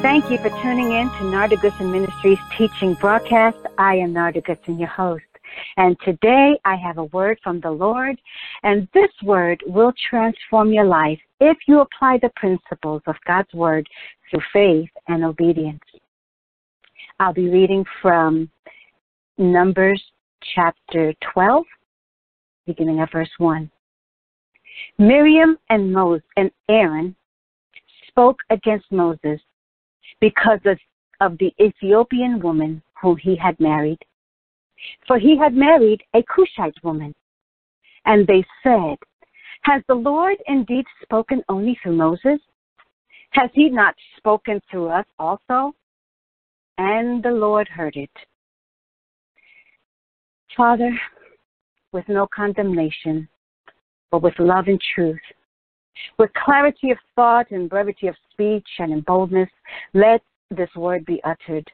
Thank you for tuning in to Narda Goodson Ministries teaching broadcast. I am Narda Goodson, your host. And today I have a word from the Lord, and this word will transform your life if you apply the principles of God's word through faith and obedience. I'll be reading from Numbers chapter 12, beginning at verse 1. Miriam and Moses and Aaron spoke against Moses because of, of the Ethiopian woman whom he had married. For he had married a Cushite woman. And they said, Has the Lord indeed spoken only through Moses? Has he not spoken through us also? And the Lord heard it. Father, with no condemnation, but with love and truth, with clarity of thought and brevity of speech and in boldness, let this word be uttered.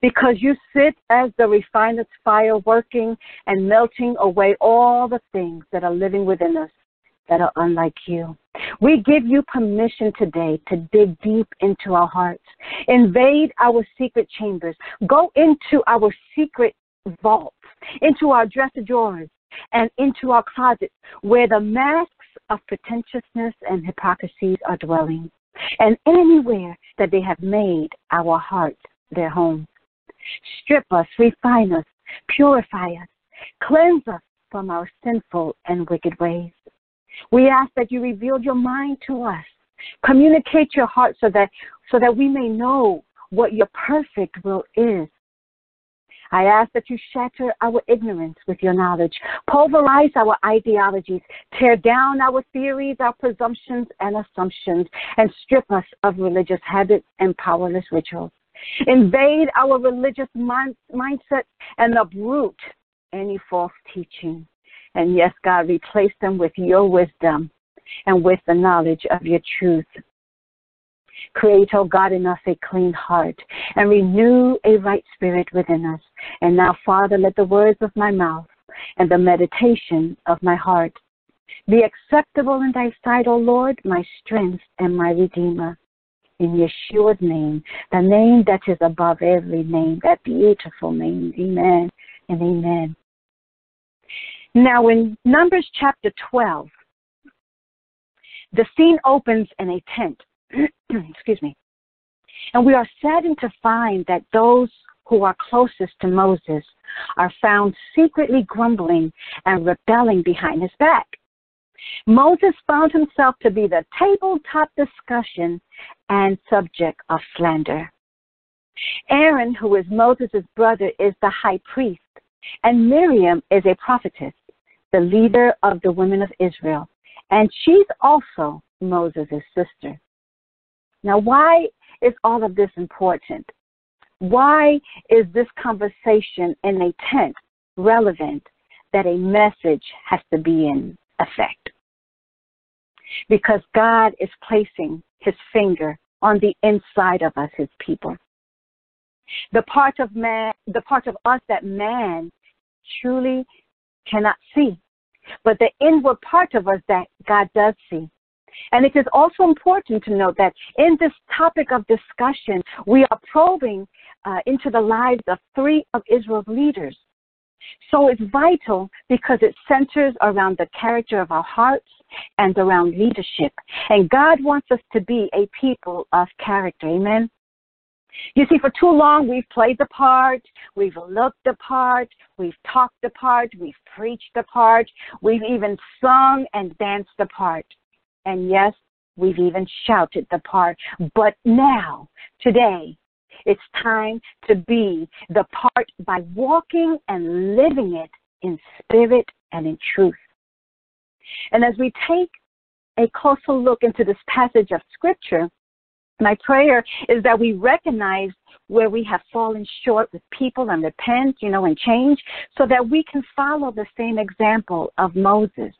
Because you sit as the refiner's fire, working and melting away all the things that are living within us that are unlike you. We give you permission today to dig deep into our hearts, invade our secret chambers, go into our secret vaults, into our dresser drawers, and into our closets where the masks of pretentiousness and hypocrisies are dwelling, and anywhere that they have made our hearts their home. Strip us, refine us, purify us, cleanse us from our sinful and wicked ways. We ask that you reveal your mind to us. Communicate your heart so that so that we may know what your perfect will is I ask that you shatter our ignorance with your knowledge, pulverize our ideologies, tear down our theories, our presumptions and assumptions, and strip us of religious habits and powerless rituals. Invade our religious mind- mindset and uproot any false teaching. And yes, God, replace them with your wisdom and with the knowledge of your truth. Create, O oh God, in us a clean heart and renew a right spirit within us. And now, Father, let the words of my mouth and the meditation of my heart be acceptable in thy sight, O Lord, my strength and my redeemer. In Yeshua's name, the name that is above every name, that beautiful name. Amen and amen. Now, in Numbers chapter 12, the scene opens in a tent excuse me. And we are saddened to find that those who are closest to Moses are found secretly grumbling and rebelling behind his back. Moses found himself to be the tabletop discussion and subject of slander. Aaron, who is Moses' brother, is the high priest, and Miriam is a prophetess, the leader of the women of Israel, and she's also Moses' sister. Now, why is all of this important? Why is this conversation in a tent relevant that a message has to be in effect? Because God is placing his finger on the inside of us, his people. The part of man, the part of us that man truly cannot see, but the inward part of us that God does see. And it is also important to note that in this topic of discussion, we are probing uh, into the lives of three of Israel's leaders. So it's vital because it centers around the character of our hearts and around leadership. And God wants us to be a people of character. Amen. You see, for too long we've played the part, we've looked the part, we've talked the part, we've preached the part, we've even sung and danced the part. And yes, we've even shouted the part. But now, today, it's time to be the part by walking and living it in spirit and in truth. And as we take a closer look into this passage of scripture, my prayer is that we recognize where we have fallen short with people and repent, you know, and change so that we can follow the same example of Moses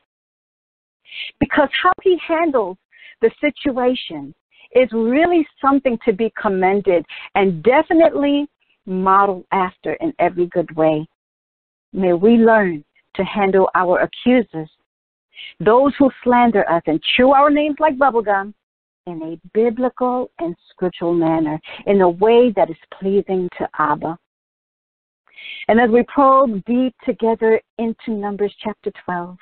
because how he handles the situation is really something to be commended and definitely modeled after in every good way. May we learn to handle our accusers, those who slander us and chew our names like bubblegum, in a biblical and scriptural manner, in a way that is pleasing to Abba. And as we probe deep together into Numbers chapter 12,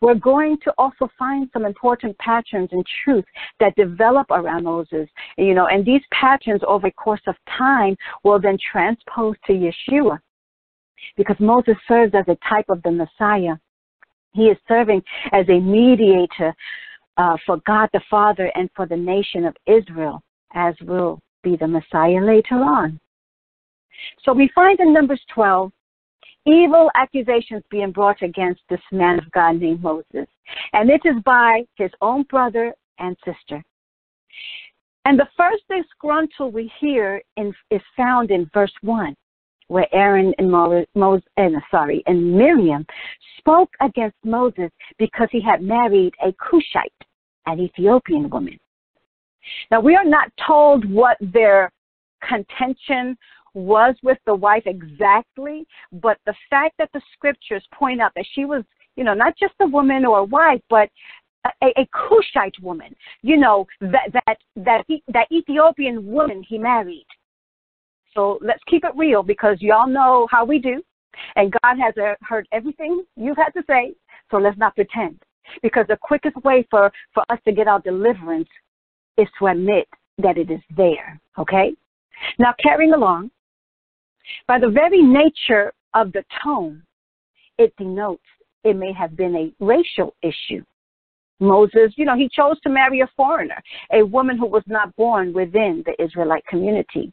we're going to also find some important patterns and truth that develop around Moses, you know, and these patterns over a course of time will then transpose to Yeshua because Moses serves as a type of the Messiah. He is serving as a mediator uh, for God the Father and for the nation of Israel, as will be the Messiah later on. So we find in Numbers 12 evil accusations being brought against this man of God named Moses. And it is by his own brother and sister. And the first disgruntle we hear in, is found in verse 1, where Aaron and Moses, and, sorry, and Miriam spoke against Moses because he had married a Cushite, an Ethiopian woman. Now, we are not told what their contention was with the wife exactly, but the fact that the scriptures point out that she was, you know, not just a woman or a wife, but a, a Cushite woman, you know, that that that that Ethiopian woman he married. So let's keep it real because y'all know how we do, and God has uh, heard everything you've had to say. So let's not pretend, because the quickest way for for us to get our deliverance is to admit that it is there. Okay. Now carrying along, by the very nature of the tone, it denotes it may have been a racial issue. Moses, you know, he chose to marry a foreigner, a woman who was not born within the Israelite community.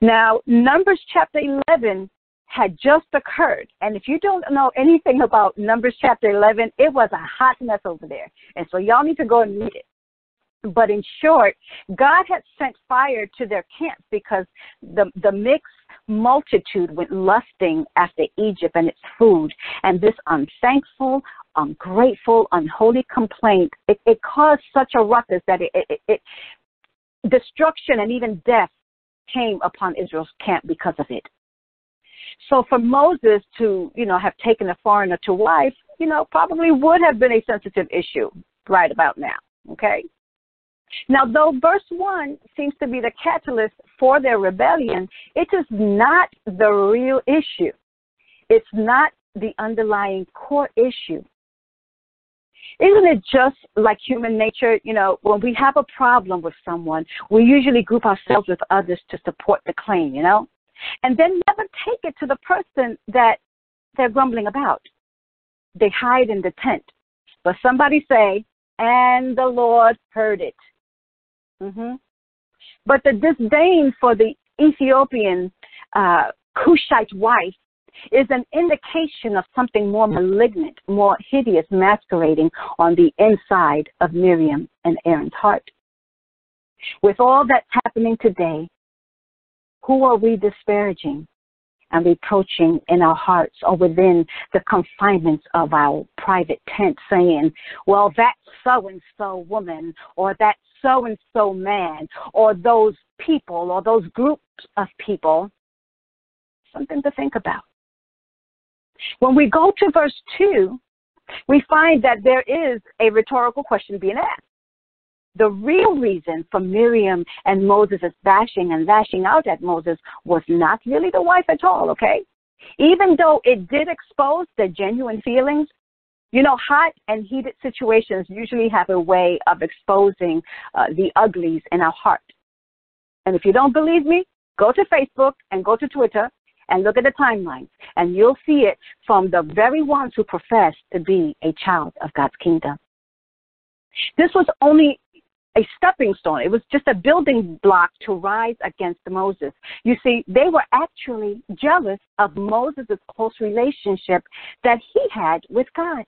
Now, Numbers chapter 11 had just occurred. And if you don't know anything about Numbers chapter 11, it was a hot mess over there. And so y'all need to go and read it. But in short, God had sent fire to their camps because the, the mixed multitude went lusting after Egypt and its food. And this unthankful, ungrateful, unholy complaint, it, it caused such a ruckus that it, it, it destruction and even death came upon Israel's camp because of it. So for Moses to, you know, have taken a foreigner to wife, you know, probably would have been a sensitive issue right about now. Okay. Now, though verse 1 seems to be the catalyst for their rebellion, it is not the real issue. It's not the underlying core issue. Isn't it just like human nature? You know, when we have a problem with someone, we usually group ourselves with others to support the claim, you know? And then never take it to the person that they're grumbling about. They hide in the tent. But somebody say, and the Lord heard it. Mm-hmm. But the disdain for the Ethiopian uh, Cushite wife is an indication of something more malignant, more hideous masquerading on the inside of Miriam and Aaron's heart. With all that's happening today, who are we disparaging and reproaching in our hearts or within the confinements of our private tent saying, well, that so and so woman or that so and so man or those people or those groups of people, something to think about. When we go to verse 2, we find that there is a rhetorical question being asked. The real reason for Miriam and Moses' bashing and lashing out at Moses was not really the wife at all, okay? Even though it did expose the genuine feelings you know, hot and heated situations usually have a way of exposing uh, the uglies in our heart. And if you don't believe me, go to Facebook and go to Twitter and look at the timelines, and you'll see it from the very ones who profess to be a child of God's kingdom. This was only a stepping stone. It was just a building block to rise against Moses. You see, they were actually jealous of Moses' close relationship that he had with God.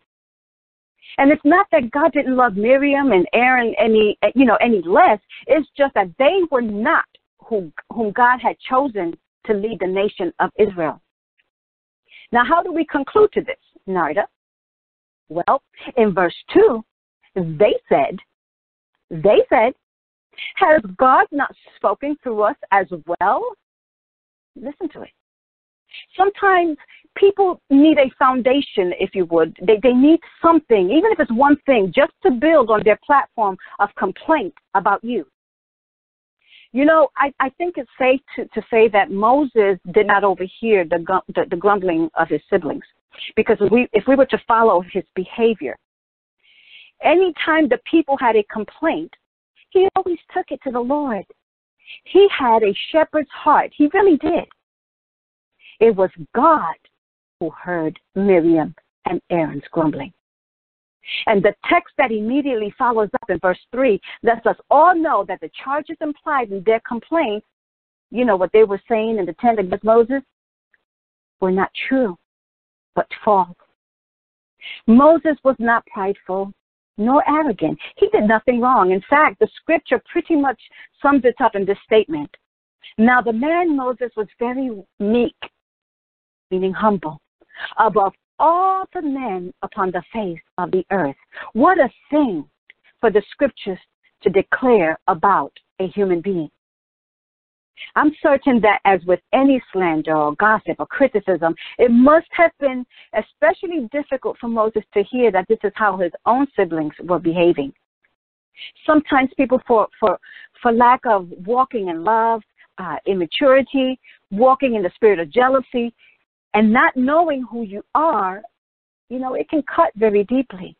And it's not that God didn't love Miriam and Aaron any, you know, any less. It's just that they were not who, whom God had chosen to lead the nation of Israel. Now, how do we conclude to this, Narda? Well, in verse 2, they said, they said, has God not spoken through us as well? Listen to it. Sometimes people need a foundation, if you would. They, they need something, even if it's one thing, just to build on their platform of complaint about you. You know, I, I think it's safe to, to say that Moses did not overhear the, the, the grumbling of his siblings. Because if we, if we were to follow his behavior, anytime the people had a complaint, he always took it to the Lord. He had a shepherd's heart. He really did. It was God who heard Miriam and Aaron's grumbling. And the text that immediately follows up in verse 3 lets us all know that the charges implied in their complaint, you know, what they were saying in the tent against Moses, were not true, but false. Moses was not prideful nor arrogant. He did nothing wrong. In fact, the scripture pretty much sums it up in this statement. Now, the man Moses was very meek, meaning humble, above all the men upon the face of the earth. What a thing for the scriptures to declare about a human being. I'm certain that as with any slander or gossip or criticism, it must have been especially difficult for Moses to hear that this is how his own siblings were behaving. Sometimes people for, for, for lack of walking in love, uh, immaturity, walking in the spirit of jealousy, and not knowing who you are, you know, it can cut very deeply.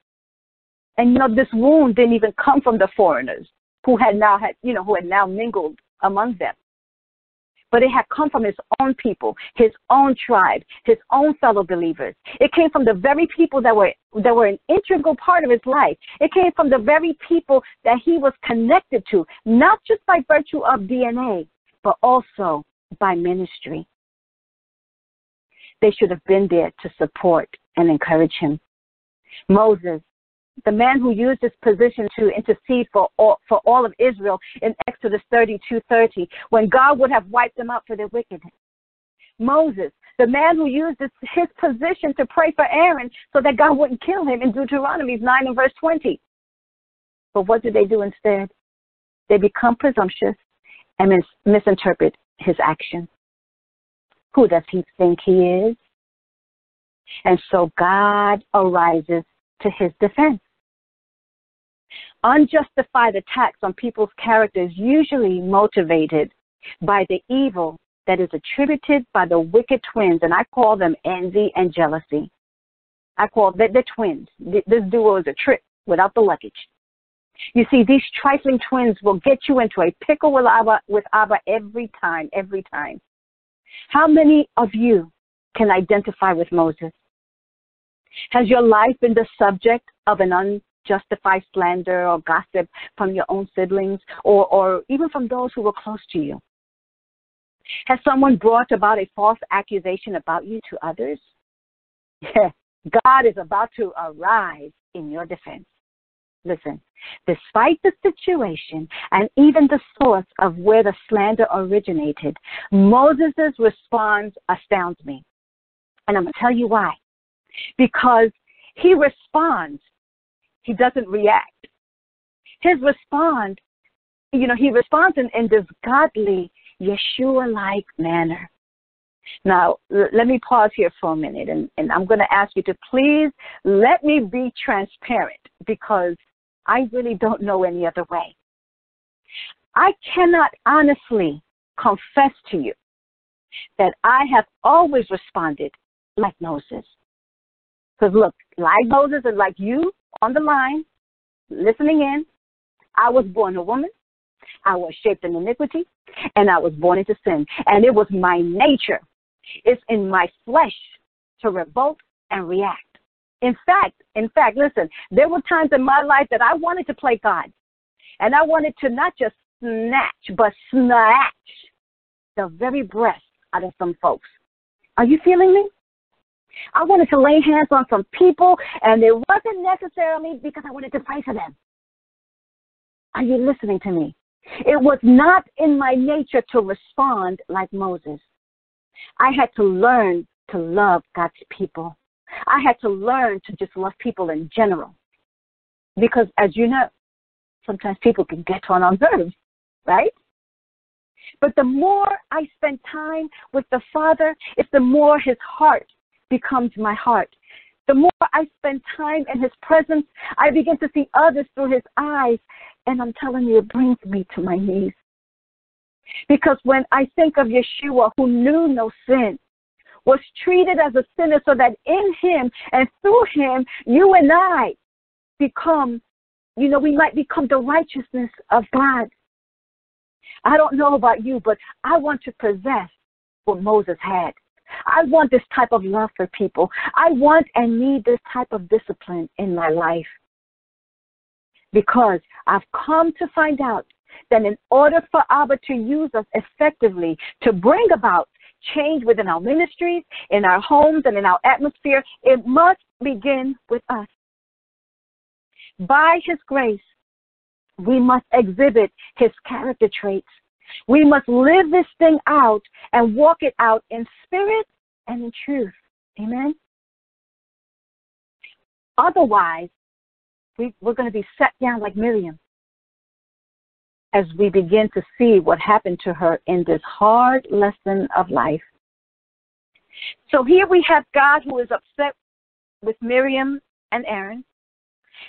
And you know, this wound didn't even come from the foreigners who had now had, you know, who had now mingled among them. But it had come from his own people, his own tribe, his own fellow believers. It came from the very people that were that were an integral part of his life. It came from the very people that he was connected to, not just by virtue of DNA, but also by ministry. They should have been there to support and encourage him. Moses, the man who used his position to intercede for all, for all of Israel in Exodus 32:30, when God would have wiped them out for their wickedness. Moses, the man who used his, his position to pray for Aaron so that God wouldn't kill him in Deuteronomy 9 and verse 20. But what do they do instead? They become presumptuous and mis- misinterpret his actions. Who does he think he is? And so God arises to his defense. Unjustified attacks on people's characters usually motivated by the evil that is attributed by the wicked twins, and I call them envy and jealousy. I call them the twins. This duo is a trick without the luggage. You see, these trifling twins will get you into a pickle with Abba, with Abba every time, every time. How many of you can identify with Moses? Has your life been the subject of an unjustified slander or gossip from your own siblings or, or even from those who were close to you? Has someone brought about a false accusation about you to others? God is about to arise in your defense. Listen, despite the situation and even the source of where the slander originated, Moses' response astounds me. And I'm going to tell you why. Because he responds, he doesn't react. His response, you know, he responds in, in this godly, Yeshua like manner. Now, l- let me pause here for a minute, and, and I'm going to ask you to please let me be transparent because I really don't know any other way. I cannot honestly confess to you that I have always responded like Moses. Because look, like Moses and like you on the line, listening in, I was born a woman. I was shaped in iniquity, and I was born into sin. And it was my nature. It's in my flesh to revolt and react. In fact, in fact, listen, there were times in my life that I wanted to play God. And I wanted to not just snatch, but snatch the very breath out of some folks. Are you feeling me? I wanted to lay hands on some people, and it wasn't necessarily because I wanted to pray for them. Are you listening to me? It was not in my nature to respond like Moses. I had to learn to love God's people. I had to learn to just love people in general. Because as you know, sometimes people can get on our nerves, right? But the more I spend time with the Father, it's the more his heart becomes my heart. The more I spend time in his presence, I begin to see others through his eyes. And I'm telling you, it brings me to my knees. Because when I think of Yeshua, who knew no sin, was treated as a sinner so that in him and through him, you and I become, you know, we might become the righteousness of God. I don't know about you, but I want to possess what Moses had. I want this type of love for people. I want and need this type of discipline in my life. Because I've come to find out that in order for Abba to use us effectively to bring about change within our ministries, in our homes, and in our atmosphere, it must begin with us. By His grace, we must exhibit His character traits. We must live this thing out and walk it out in spirit and in truth. Amen? Otherwise, we, we're going to be set down like Miriam as we begin to see what happened to her in this hard lesson of life. So here we have God who is upset with Miriam and Aaron.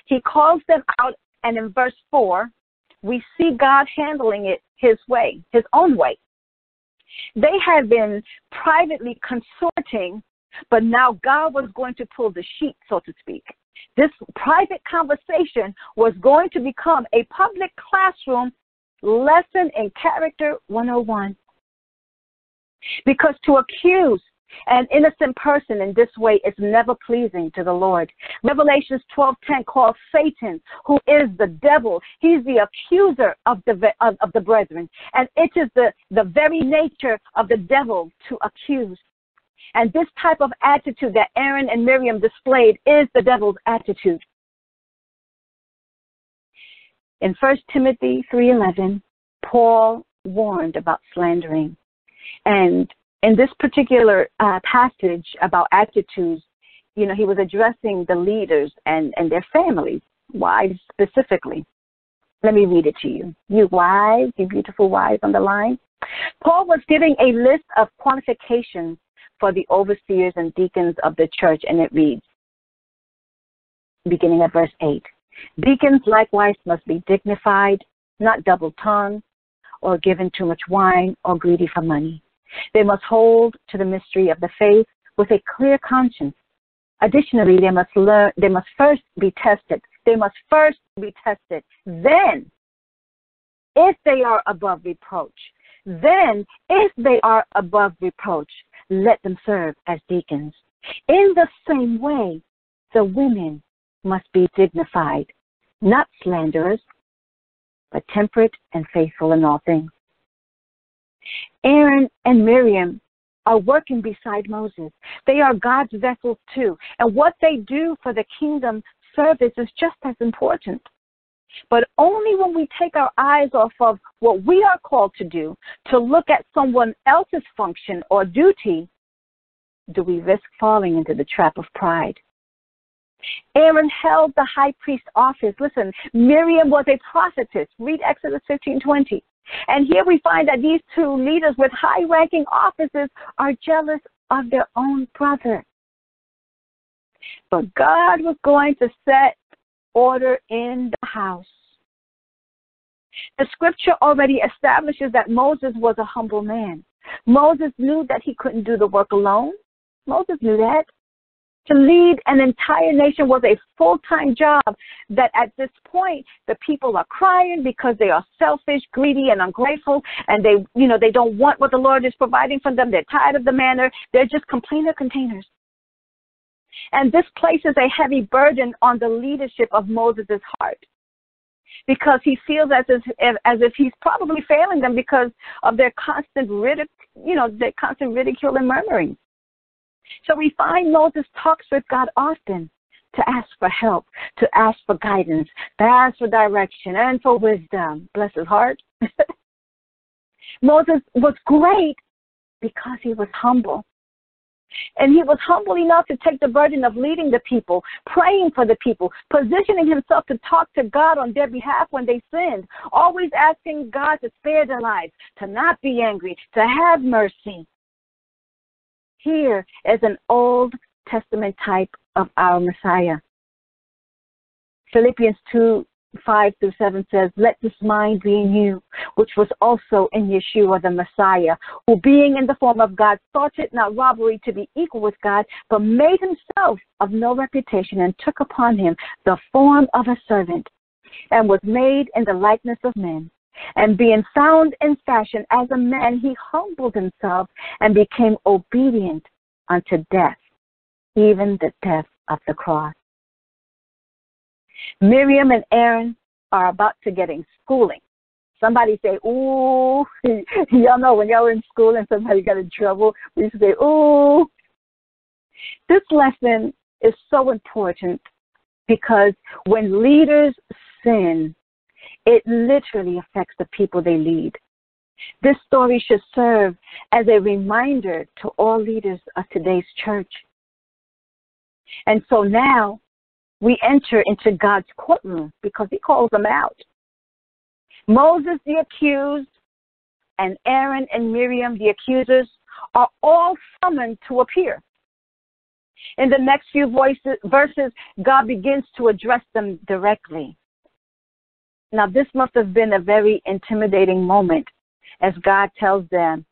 He calls them out, and in verse 4, we see God handling it his way, his own way. They had been privately consorting, but now God was going to pull the sheet, so to speak. This private conversation was going to become a public classroom lesson in Character 101. Because to accuse an innocent person in this way is never pleasing to the Lord. Revelations 12:10 calls Satan, who is the devil, he's the accuser of the of, of the brethren, and it is the the very nature of the devil to accuse. And this type of attitude that Aaron and Miriam displayed is the devil's attitude. In 1 Timothy 3:11, Paul warned about slandering. And in this particular uh, passage about attitudes, you know, he was addressing the leaders and, and their families, wives specifically. Let me read it to you. You wives, you beautiful wives on the line. Paul was giving a list of qualifications for the overseers and deacons of the church, and it reads, beginning at verse 8 Deacons likewise must be dignified, not double tongued, or given too much wine, or greedy for money. They must hold to the mystery of the faith with a clear conscience. Additionally, they must learn, they must first be tested. They must first be tested. Then, if they are above reproach, then if they are above reproach, let them serve as deacons. In the same way, the women must be dignified, not slanderers, but temperate and faithful in all things. Aaron and Miriam are working beside Moses. They are God's vessels too. And what they do for the kingdom service is just as important. But only when we take our eyes off of what we are called to do to look at someone else's function or duty do we risk falling into the trap of pride. Aaron held the high priest office. Listen, Miriam was a prophetess. Read Exodus 15:20. And here we find that these two leaders with high ranking offices are jealous of their own brother. But God was going to set order in the house. The scripture already establishes that Moses was a humble man. Moses knew that he couldn't do the work alone. Moses knew that. To lead an entire nation was a full time job that at this point the people are crying because they are selfish, greedy, and ungrateful, and they, you know, they don't want what the Lord is providing for them. They're tired of the manner. They're just complainer containers. And this places a heavy burden on the leadership of Moses' heart because he feels as if as if he's probably failing them because of their constant ridicule, you know, their constant ridicule and murmuring. So we find Moses talks with God often to ask for help, to ask for guidance, to ask for direction and for wisdom. Bless his heart. Moses was great because he was humble. And he was humble enough to take the burden of leading the people, praying for the people, positioning himself to talk to God on their behalf when they sinned, always asking God to spare their lives, to not be angry, to have mercy. Here is an Old Testament type of our Messiah. Philippians 2 5 through 7 says, Let this mind be in you, which was also in Yeshua the Messiah, who being in the form of God thought it not robbery to be equal with God, but made himself of no reputation and took upon him the form of a servant, and was made in the likeness of men. And being found in fashion as a man, he humbled himself and became obedient unto death, even the death of the cross. Miriam and Aaron are about to get in schooling. Somebody say, ooh, y'all know when y'all were in school and somebody got in trouble, we used to say, ooh. This lesson is so important because when leaders sin, it literally affects the people they lead. This story should serve as a reminder to all leaders of today's church. And so now we enter into God's courtroom because he calls them out. Moses, the accused, and Aaron and Miriam, the accusers, are all summoned to appear. In the next few voices, verses, God begins to address them directly. Now, this must have been a very intimidating moment as God tells them,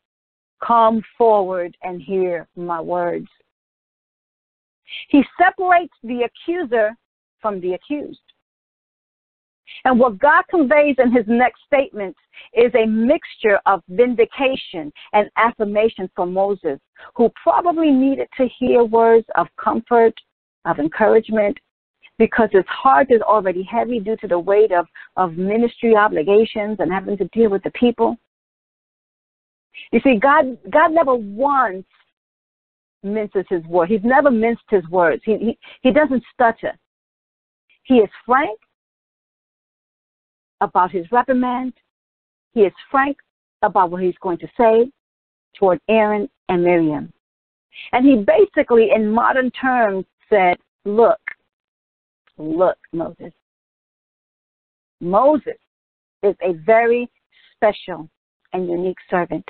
Come forward and hear my words. He separates the accuser from the accused. And what God conveys in his next statement is a mixture of vindication and affirmation for Moses, who probably needed to hear words of comfort, of encouragement, because his heart is already heavy due to the weight of, of ministry obligations and having to deal with the people. You see, God, God never once minces his word. He's never minced his words. He, he, he doesn't stutter. He is frank about his reprimand. He is frank about what he's going to say toward Aaron and Miriam. And he basically, in modern terms, said, Look, look, Moses. Moses is a very special and unique servant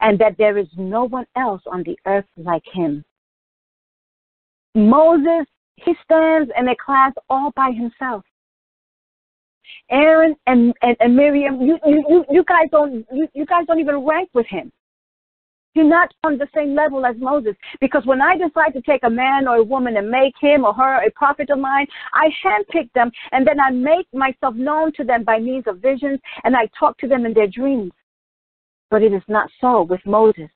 and that there is no one else on the earth like him. Moses, he stands in a class all by himself. Aaron and, and, and Miriam, you, you, you guys don't you, you guys don't even rank with him. You're not on the same level as Moses. Because when I decide to take a man or a woman and make him or her a prophet of mine, I handpick them and then I make myself known to them by means of visions and I talk to them in their dreams. But it is not so with Moses.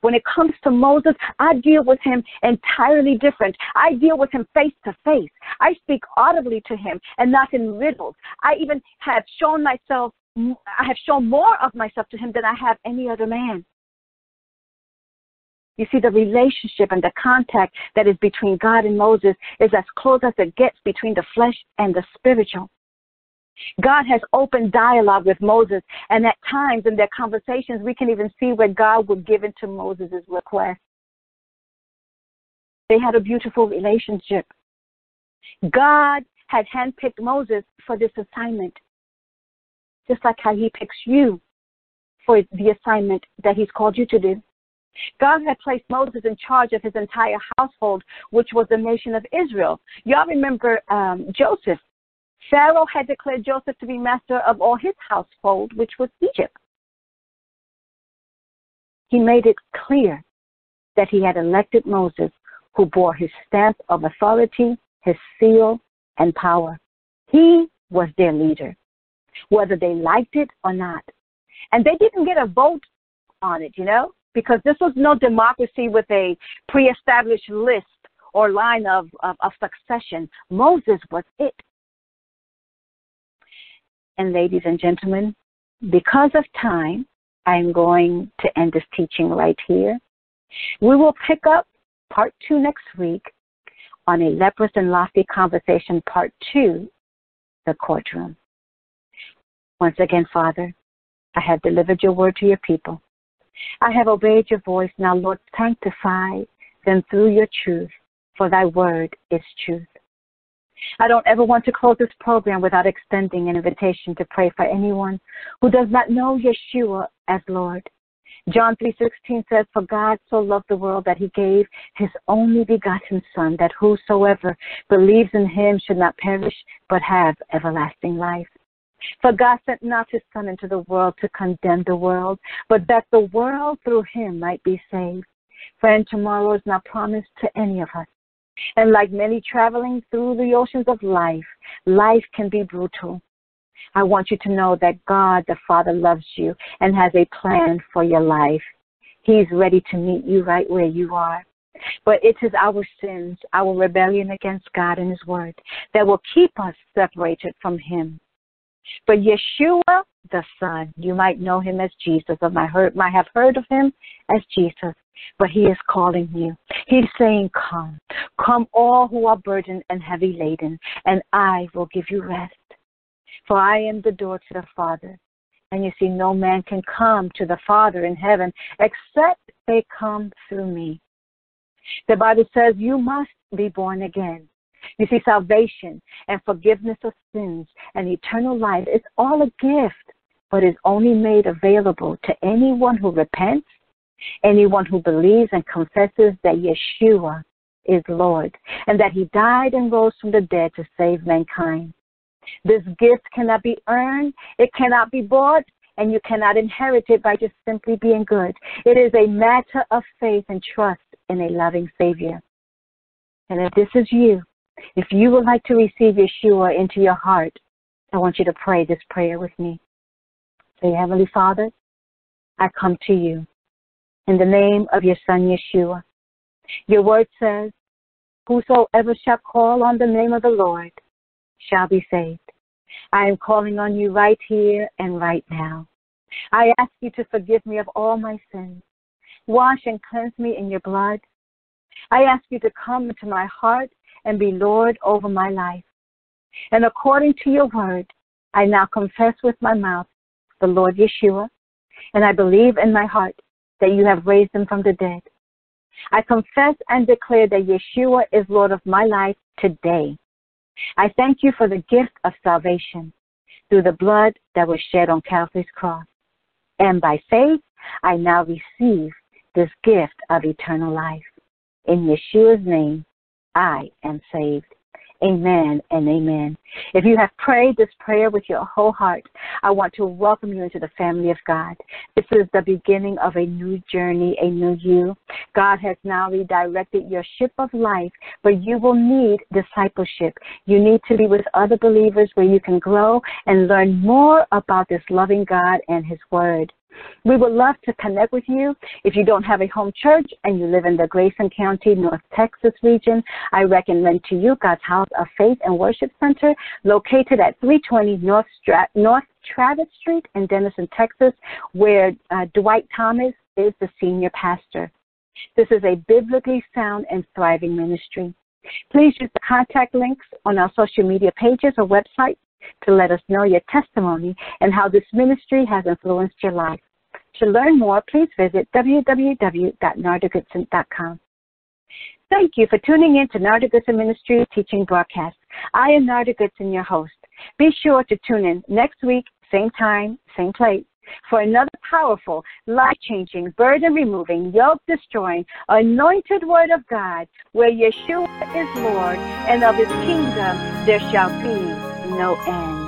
When it comes to Moses, I deal with him entirely different. I deal with him face to face. I speak audibly to him and not in riddles. I even have shown myself, I have shown more of myself to him than I have any other man. You see, the relationship and the contact that is between God and Moses is as close as it gets between the flesh and the spiritual. God has open dialogue with Moses, and at times in their conversations, we can even see where God would give into Moses' request. They had a beautiful relationship. God had handpicked Moses for this assignment, just like how he picks you for the assignment that he's called you to do. God had placed Moses in charge of his entire household, which was the nation of Israel. Y'all remember um, Joseph. Pharaoh had declared Joseph to be master of all his household, which was Egypt. He made it clear that he had elected Moses, who bore his stamp of authority, his seal, and power. He was their leader, whether they liked it or not. And they didn't get a vote on it, you know, because this was no democracy with a pre established list or line of, of, of succession. Moses was it. And ladies and gentlemen, because of time, I'm going to end this teaching right here. We will pick up part two next week on a leprous and lofty conversation, part two, the courtroom. Once again, Father, I have delivered your word to your people. I have obeyed your voice. Now, Lord, sanctify them through your truth, for thy word is truth. I don't ever want to close this program without extending an invitation to pray for anyone who does not know Yeshua as Lord. John 3:16 says, "For God so loved the world that he gave his only begotten son that whosoever believes in him should not perish but have everlasting life." For God sent not his son into the world to condemn the world, but that the world through him might be saved. Friend, tomorrow is not promised to any of us. And like many traveling through the oceans of life, life can be brutal. I want you to know that God the Father loves you and has a plan for your life. He's ready to meet you right where you are. But it is our sins, our rebellion against God and His Word, that will keep us separated from Him. But Yeshua, the Son, you might know Him as Jesus, or might, heard, might have heard of Him as Jesus, but He is calling you. He's saying, Come, come all who are burdened and heavy laden, and I will give you rest. For I am the door to the Father. And you see, no man can come to the Father in heaven except they come through me. The Bible says you must be born again. You see, salvation and forgiveness of sins and eternal life is all a gift, but is only made available to anyone who repents, anyone who believes and confesses that Yeshua is Lord and that he died and rose from the dead to save mankind. This gift cannot be earned, it cannot be bought, and you cannot inherit it by just simply being good. It is a matter of faith and trust in a loving Savior. And if this is you, if you would like to receive Yeshua into your heart, I want you to pray this prayer with me. Say, Heavenly Father, I come to you in the name of your Son Yeshua. Your word says, Whosoever shall call on the name of the Lord shall be saved. I am calling on you right here and right now. I ask you to forgive me of all my sins. Wash and cleanse me in your blood. I ask you to come into my heart and be Lord over my life. And according to your word, I now confess with my mouth the Lord Yeshua, and I believe in my heart that you have raised him from the dead. I confess and declare that Yeshua is Lord of my life today. I thank you for the gift of salvation through the blood that was shed on Calvary's cross. And by faith, I now receive this gift of eternal life. In Yeshua's name, I am saved. Amen and amen. If you have prayed this prayer with your whole heart, I want to welcome you into the family of God. This is the beginning of a new journey, a new you. God has now redirected your ship of life, but you will need discipleship. You need to be with other believers where you can grow and learn more about this loving God and His Word. We would love to connect with you. If you don't have a home church and you live in the Grayson County, North Texas region, I recommend to you God's House of Faith and Worship Center located at 320 North, Stra- North Travis Street in Denison, Texas, where uh, Dwight Thomas is the senior pastor. This is a biblically sound and thriving ministry. Please use the contact links on our social media pages or website to let us know your testimony and how this ministry has influenced your life. To learn more, please visit www.nardagoodson.com. Thank you for tuning in to Narda Goodson Ministry teaching broadcast. I am Narda Goodson, your host. Be sure to tune in next week, same time, same place, for another powerful, life changing, burden removing, yoke destroying, anointed word of God, where Yeshua is Lord, and of his kingdom there shall be no end.